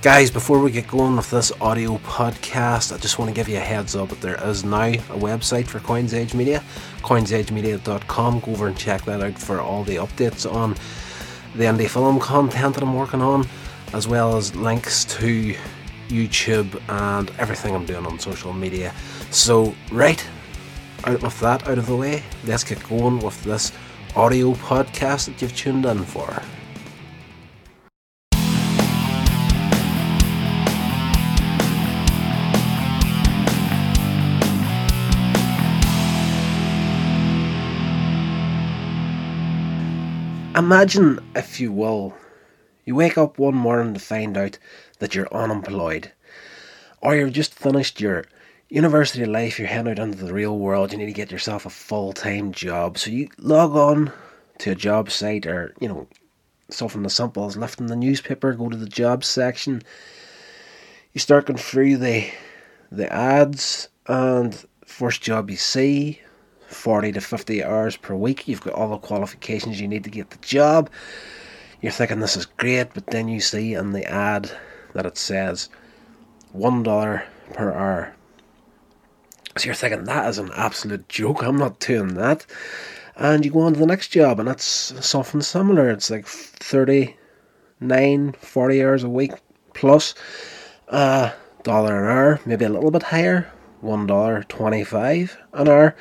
Guys, before we get going with this audio podcast, I just want to give you a heads up that there is now a website for Coins Age Media, coinsagemedia.com. Go over and check that out for all the updates on the indie film content that I'm working on, as well as links to YouTube and everything I'm doing on social media. So, right, out with that out of the way, let's get going with this audio podcast that you've tuned in for. Imagine, if you will, you wake up one morning to find out that you're unemployed, or you've just finished your university life, you're heading out into the real world, you need to get yourself a full time job. So you log on to a job site or, you know, something as simple as lifting the newspaper, go to the jobs section. You start going through the the ads and first job you see, 40 to 50 hours per week. You've got all the qualifications you need to get the job. You're thinking this is great, but then you see in the ad that it says $1 per hour. So you're thinking that is an absolute joke. I'm not doing that. And you go on to the next job, and that's something similar. It's like 39, 40 hours a week plus a uh, dollar an hour, maybe a little bit higher, $1.25 an hour.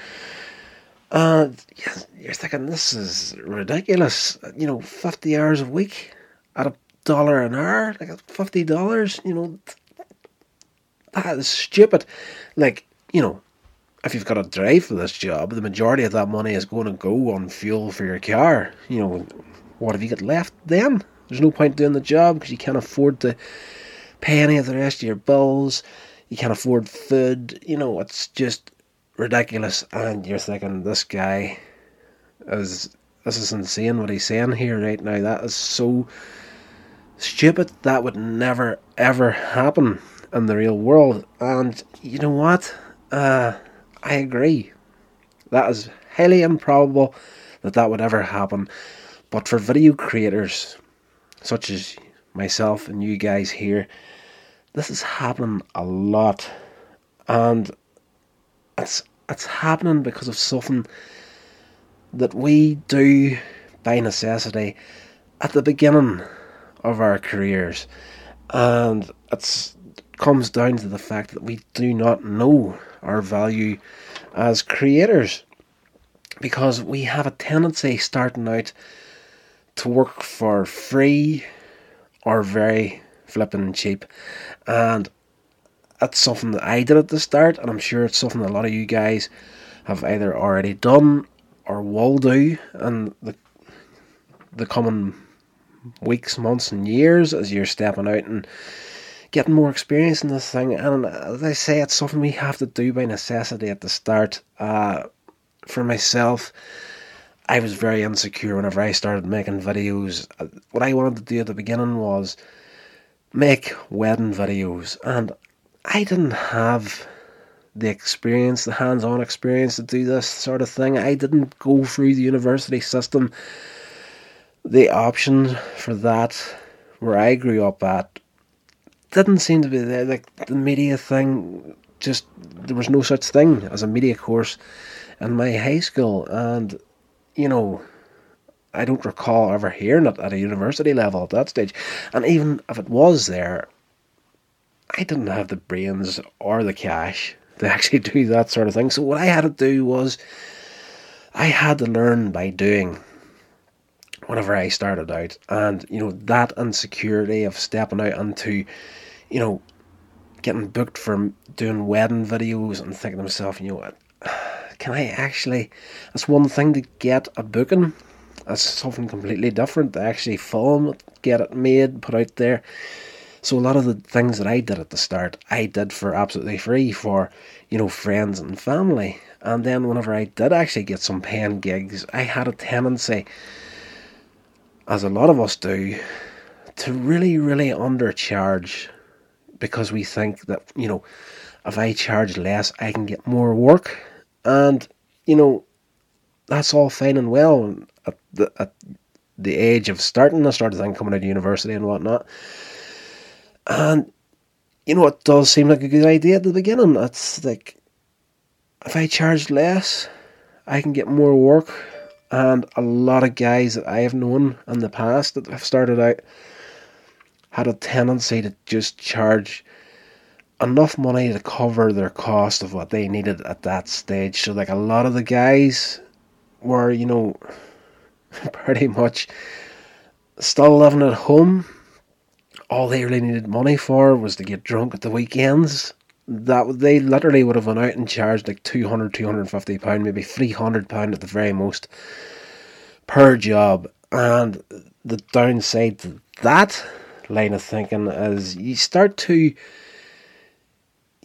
Uh, you're thinking this is ridiculous. You know, fifty hours a week at a dollar an hour, like fifty dollars. You know, that is stupid. Like, you know, if you've got a drive for this job, the majority of that money is going to go on fuel for your car. You know, what have you got left then? There's no point doing the job because you can't afford to pay any of the rest of your bills. You can't afford food. You know, it's just ridiculous, and you're thinking this guy is this is insane what he's saying here right now. That is so stupid. That would never ever happen in the real world. And you know what? Uh, I agree. That is highly improbable that that would ever happen. But for video creators such as myself and you guys here, this is happening a lot. And it's it's happening because of something that we do by necessity at the beginning of our careers, and it comes down to the fact that we do not know our value as creators because we have a tendency starting out to work for free or very flipping cheap. And that's something that I did at the start, and I'm sure it's something a lot of you guys have either already done or will do in the the coming weeks, months, and years as you're stepping out and getting more experience in this thing. And as I say, it's something we have to do by necessity at the start. Uh, for myself, I was very insecure whenever I started making videos. What I wanted to do at the beginning was make wedding videos, and I didn't have the experience, the hands on experience to do this sort of thing. I didn't go through the university system. The option for that, where I grew up at, didn't seem to be there. Like the media thing, just there was no such thing as a media course in my high school. And, you know, I don't recall ever hearing it at a university level at that stage. And even if it was there, I didn't have the brains or the cash to actually do that sort of thing. So what I had to do was I had to learn by doing whenever I started out. And, you know, that insecurity of stepping out into, you know, getting booked for doing wedding videos and thinking to myself, you know what, can I actually, that's one thing to get a booking. That's something completely different to actually film it, get it made, put out there. So a lot of the things that I did at the start, I did for absolutely free for, you know, friends and family. And then whenever I did actually get some paying gigs, I had a tendency, as a lot of us do, to really, really undercharge because we think that, you know, if I charge less, I can get more work. And, you know, that's all fine and well at the, at the age of starting this sort of thing, coming out of university and whatnot. And you know, it does seem like a good idea at the beginning. It's like if I charge less, I can get more work. And a lot of guys that I have known in the past that have started out had a tendency to just charge enough money to cover their cost of what they needed at that stage. So, like, a lot of the guys were, you know, pretty much still living at home all they really needed money for was to get drunk at the weekends. That they literally would have went out and charged like 200 250 pound, maybe 300 pound at the very most per job. And the downside to that line of thinking is you start to, you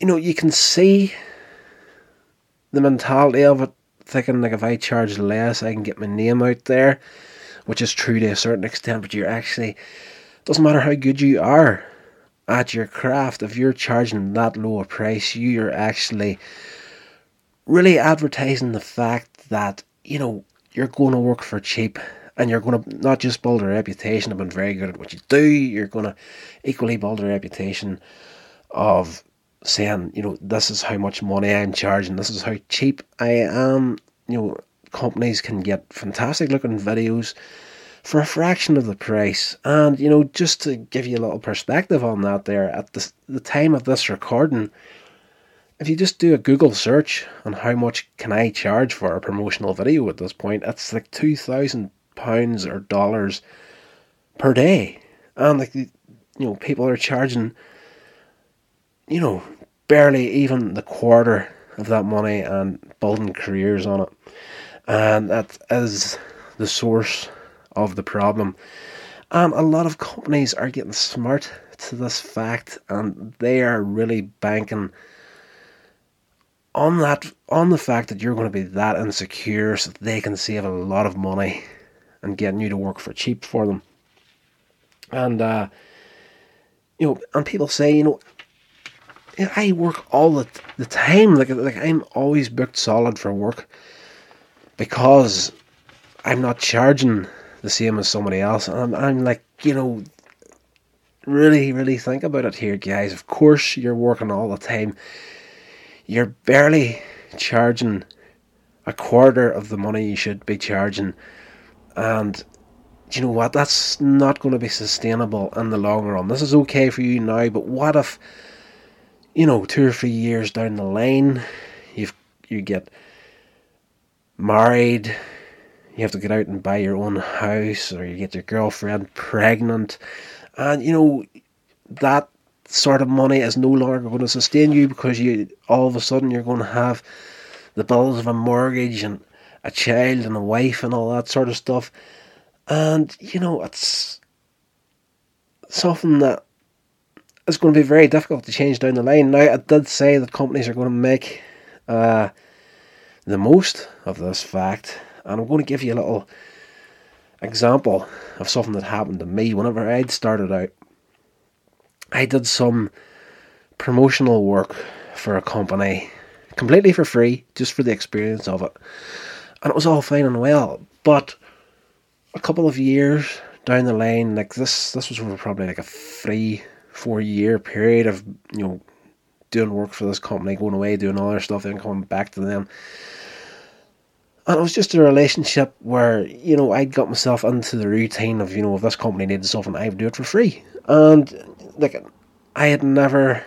know, you can see the mentality of it, thinking like if I charge less, I can get my name out there, which is true to a certain extent, but you're actually doesn't matter how good you are at your craft, if you're charging that low a price, you are actually really advertising the fact that, you know, you're going to work for cheap and you're going to not just build a reputation of being very good at what you do, you're going to equally build a reputation of saying, you know, this is how much money I'm charging, this is how cheap I am. You know, companies can get fantastic looking videos for a fraction of the price. And, you know, just to give you a little perspective on that there, at the, the time of this recording, if you just do a Google search on how much can I charge for a promotional video at this point, it's like two thousand pounds or dollars per day, and like you know people are charging, you know, barely even the quarter of that money and building careers on it, and that is the source of the problem. And a lot of companies are getting smart to this fact and they are really banking on that on the fact that you're going to be that insecure so they can save a lot of money and getting you to work for cheap for them. And uh, you know, and people say, you know, I work all the the time. Like like I'm always booked solid for work because I'm not charging the same as somebody else. And I'm, like, you know, really, really think about it here, guys. Of course, you're working all the time. You're barely charging a quarter of the money you should be charging. And you know what? That's not going to be sustainable in the long run. This is okay for you now, but what if, you know, two or three years down the line, you've you get married, you have to get out and buy your own house or you get your girlfriend pregnant. And you know that sort of money is no longer going to sustain you because you all of a sudden you're going to have the bills of a mortgage and a child and a wife and all that sort of stuff. And you know it's something that is going to be very difficult to change down the line. Now i did say that companies are going to make uh, the most of this fact and I'm going to give you a little example of something that happened to me whenever I'd started out. I did some promotional work for a company completely for free, just for the experience of it. And it was all fine and well. But a couple of years down the line, like this this was over probably like a three, four year period of, you know, doing work for this company, going away, doing other stuff, then coming back to them. And it was just a relationship where, you know, I'd got myself into the routine of, you know, if this company needed something, I would do it for free. And, like, I had never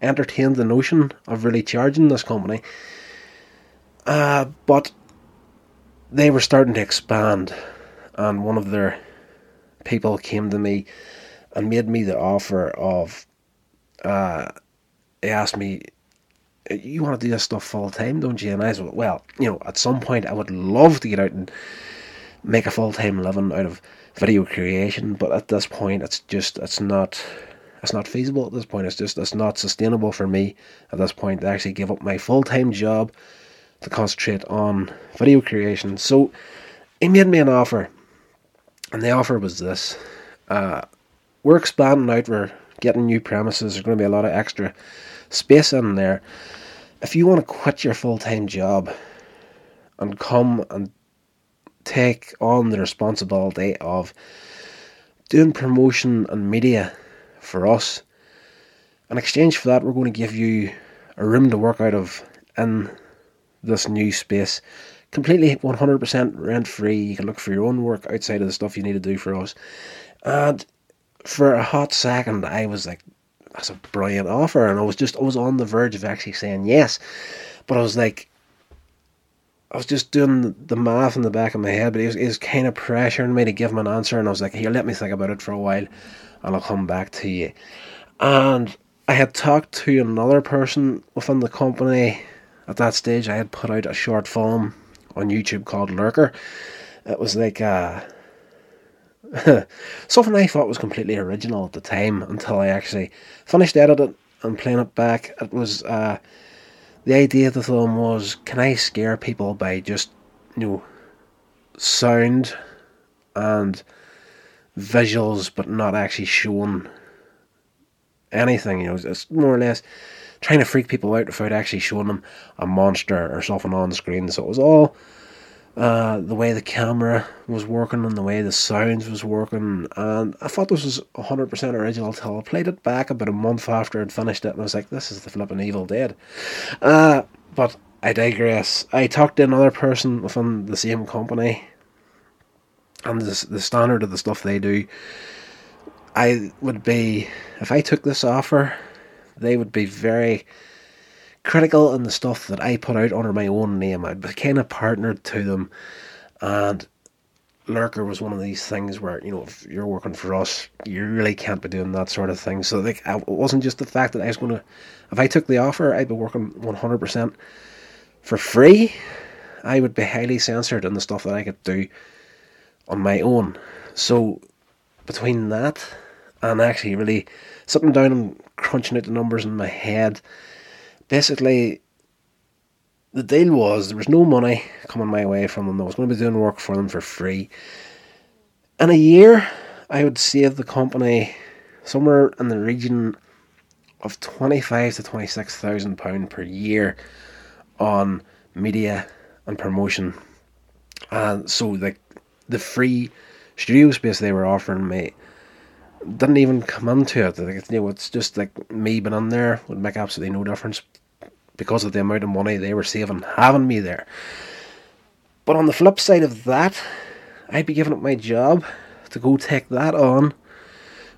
entertained the notion of really charging this company. Uh, but they were starting to expand, and one of their people came to me and made me the offer of, uh, he asked me you want to do this stuff full time, don't you? And I said, well, you know, at some point I would love to get out and make a full time living out of video creation, but at this point it's just it's not it's not feasible at this point. It's just it's not sustainable for me at this point to actually give up my full time job to concentrate on video creation. So he made me an offer, and the offer was this: uh, we're expanding out. We're getting new premises. There's going to be a lot of extra space in there if you want to quit your full time job and come and take on the responsibility of doing promotion and media for us, in exchange for that, we're going to give you a room to work out of in this new space. Completely 100% rent free. You can look for your own work outside of the stuff you need to do for us. And for a hot second, I was like, that's a brilliant offer. And I was just, I was on the verge of actually saying yes. But I was like, I was just doing the math in the back of my head, but he was, he was kind of pressuring me to give him an answer. And I was like, here, let me think about it for a while and I'll come back to you. And I had talked to another person within the company at that stage. I had put out a short film on YouTube called Lurker. It was like uh, something I thought was completely original at the time until I actually finished editing and playing it back. It was uh, the idea of the film was can I scare people by just you know sound and visuals but not actually showing anything. You know, it's more or less trying to freak people out without actually showing them a monster or something on screen. So it was all uh, the way the camera was working and the way the sounds was working. And I thought this was 100% original until I played it back about a month after I'd finished it and I was like, this is the flipping Evil Dead. Uh, but I digress. I talked to another person within the same company and the, the standard of the stuff they do I would be, if I took this offer, they would be very critical in the stuff that I put out under my own name. I'd be kind of partnered to them, and Lurker was one of these things where you know if you're working for us, you really can't be doing that sort of thing. So like, I, it wasn't just the fact that I was going to, if I took the offer, I'd be working one hundred percent for free. I would be highly censored in the stuff that I could do on my own. So between that and actually really sitting down and crunching out the numbers in my head. Basically, the deal was there was no money coming my way from them. I was going to be doing work for them for free. In a year, I would save the company somewhere in the region of twenty five to twenty six thousand pound per year on media and promotion. And so the the free studio space they were offering me didn't even come into it. Like, you know, it's just like me being in there would make absolutely no difference because of the amount of money they were saving having me there. But on the flip side of that, I'd be giving up my job to go take that on,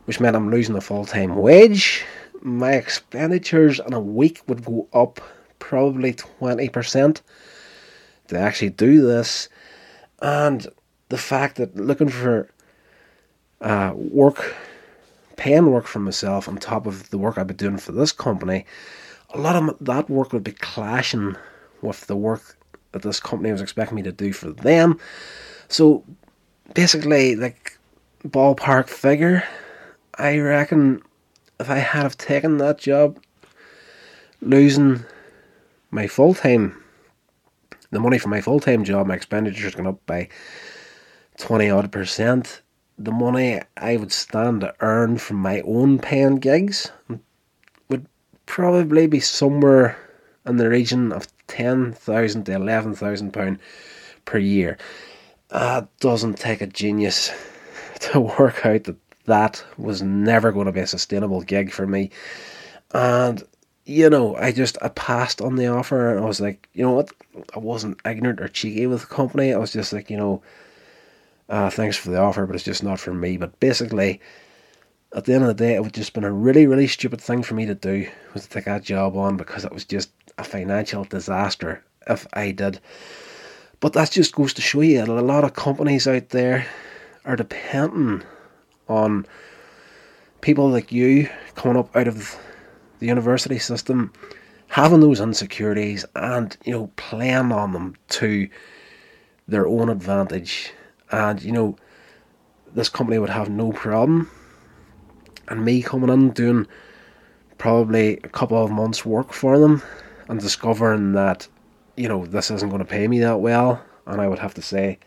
which meant I'm losing a full time wage. My expenditures in a week would go up probably 20% to actually do this. And the fact that looking for uh, work paying work for myself on top of the work I've been doing for this company, a lot of that work would be clashing with the work that this company was expecting me to do for them. So basically, like ballpark figure, I reckon if I had have taken that job, losing my full time, the money for my full time job, my expenditures gone up by twenty odd percent the money I would stand to earn from my own paying gigs would probably be somewhere in the region of ten thousand to eleven thousand pound per year. That doesn't take a genius to work out that that was never going to be a sustainable gig for me. And you know, I just I passed on the offer and I was like, you know what? I wasn't ignorant or cheeky with the company. I was just like, you know, uh, thanks for the offer, but it's just not for me. But basically, at the end of the day, it would just been a really, really stupid thing for me to do was to take that job on because it was just a financial disaster if I did. But that just goes to show you that a lot of companies out there are depending on people like you coming up out of the university system having those insecurities and you know playing on them to their own advantage and you know this company would have no problem. And me coming in doing probably a couple of months work for them and discovering that you know this isn't going to pay me that well. And I would have to say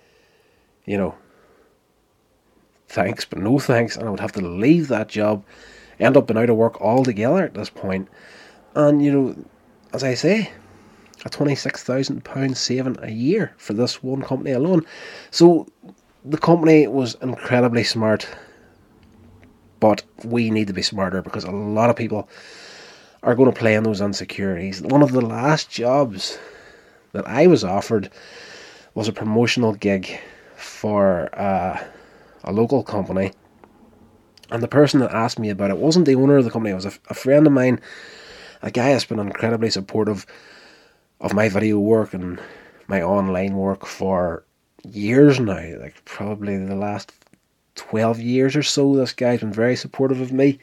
you know thanks but no thanks. And I would have to leave that job end up being out of work altogether at this point. And you know as I say a £26,000 saving a year for this one company alone. So the company was incredibly smart, but we need to be smarter because a lot of people are going to play in those insecurities. One of the last jobs that I was offered was a promotional gig for uh, a local company. And the person that asked me about it wasn't the owner of the company, it was a, a friend of mine, a guy that's been incredibly supportive of my video work and my online work for years now, like probably the last 12 years or so. This guy's been very supportive of me.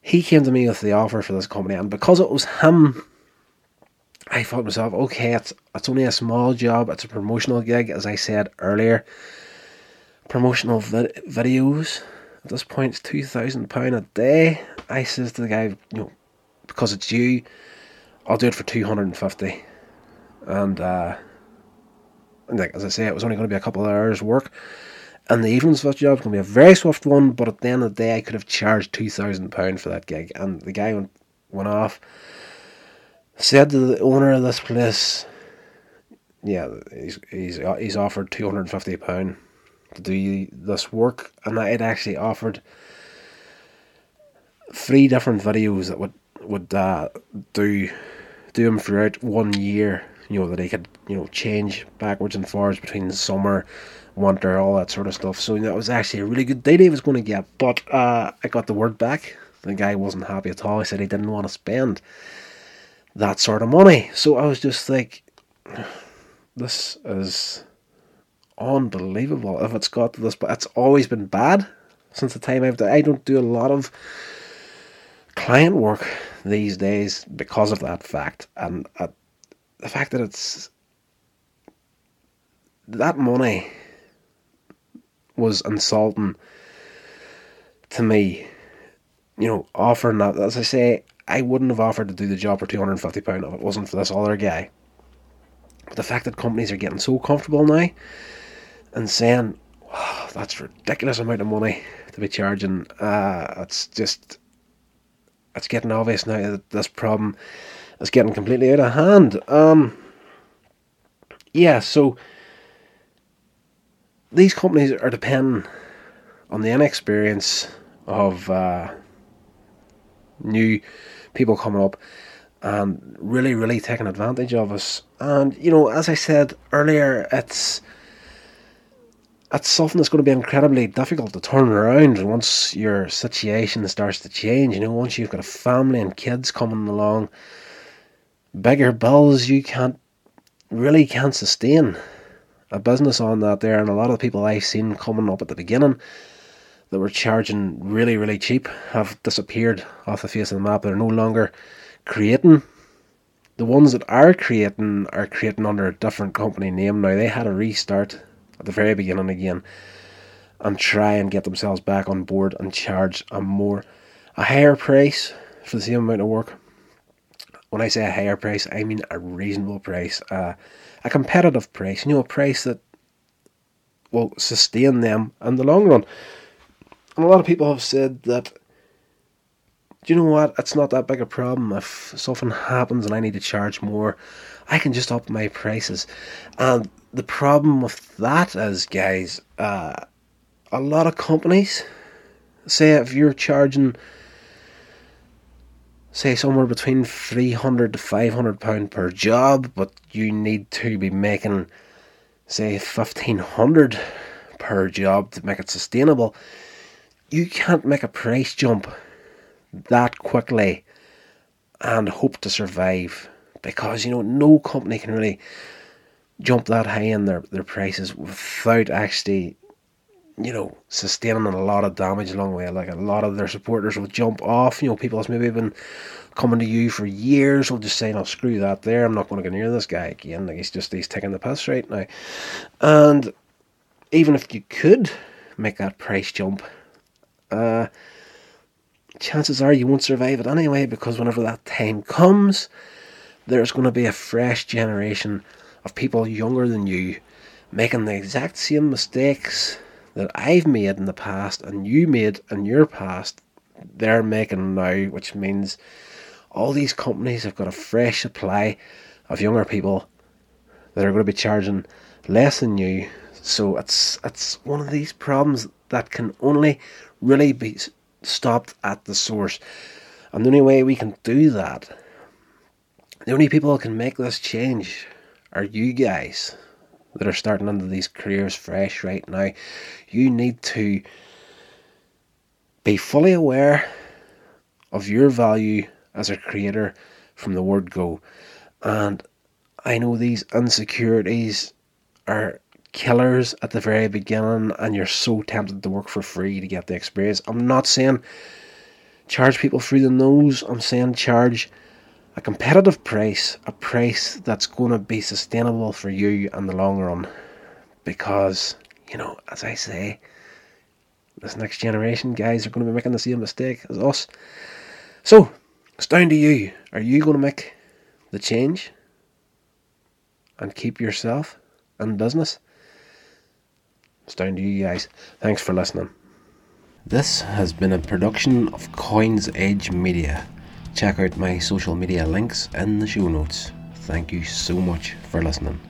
He came to me with the offer for this company, and because it was him, I thought to myself, okay, it's, it's only a small job, it's a promotional gig, as I said earlier. Promotional vid- videos at this point, it's £2,000 a day. I says to the guy, you know, because it's you, I'll do it for 250 And, uh, and like, as I say, it was only going to be a couple of hours work. And the evening Swift job going to be a very swift one, but at the end of the day, I could have charged £2,000 for that gig. And the guy went, went off, said to the owner of this place, yeah, he's, he's, he's offered £250 to do this work. And I had actually offered three different videos that would, would uh, do, do him throughout one year you know that he could you know change backwards and forwards between summer winter, all that sort of stuff. So that was actually a really good deal he was going to get. But uh, I got the word back. The guy wasn't happy at all. He said he didn't want to spend that sort of money. So I was just like, this is unbelievable. If it's got to this, but it's always been bad since the time I've done. I don't do a lot of client work these days because of that fact, and uh, the fact that it's that money was insulting to me. You know, offering that, as I say, I wouldn't have offered to do the job for £250 if it wasn't for this other guy. But the fact that companies are getting so comfortable now and saying, wow, that's ridiculous amount of money to be charging, uh, it's just, it's getting obvious now that this problem is getting completely out of hand. Um, yeah, so these companies are depending on the inexperience of uh, new people coming up and really, really taking advantage of us. And you know, as I said earlier, it's it's something that's going to be incredibly difficult to turn around once your situation starts to change. You know, once you've got a family and kids coming along, bigger bills you can't really can't sustain a business on that there, and a lot of people I've seen coming up at the beginning that were charging really, really cheap have disappeared off the face of the map. They're no longer creating. The ones that are creating are creating under a different company name now. They had a restart at the very beginning again and try and get themselves back on board and charge a more a higher price for the same amount of work. When I say a higher price, I mean a reasonable price. Uh, a competitive price, you know, a price that will sustain them in the long run. And a lot of people have said that, do you know what, it's not that big a problem if something happens and I need to charge more, I can just up my prices. And the problem with that is, guys, uh, a lot of companies say if you're charging say somewhere between 300 to 500 pound per job but you need to be making say 1500 per job to make it sustainable you can't make a price jump that quickly and hope to survive because you know no company can really jump that high in their, their prices without actually you know, sustaining a lot of damage along the way. Like a lot of their supporters will jump off. You know, people that's maybe been coming to you for years will just say, "No, screw that. There, I'm not going to go near this guy again." Like he's just he's taking the piss right now. And even if you could make that price jump, uh, chances are you won't survive it anyway because whenever that time comes, there's going to be a fresh generation of people younger than you making the exact same mistakes that I've made in the past and you made in your past, they're making now, which means all these companies have got a fresh supply of younger people that are going to be charging less than you. So it's it's one of these problems that can only really be stopped at the source. And the only way we can do that, the only people who can make this change are you guys that are starting into these careers fresh right now. You need to be fully aware of your value as a creator from the word go. And I know these insecurities are killers at the very beginning, and you're so tempted to work for free to get the experience. I'm not saying charge people through the nose, I'm saying charge a competitive price, a price that's going to be sustainable for you in the long run. Because, you know, as I say, this next generation guys are going to be making the same mistake as us. So, it's down to you. Are you going to make the change and keep yourself in business? It's down to you guys. Thanks for listening. This has been a production of Coins Edge Media. Check out my social media links in the show notes. Thank you so much for listening.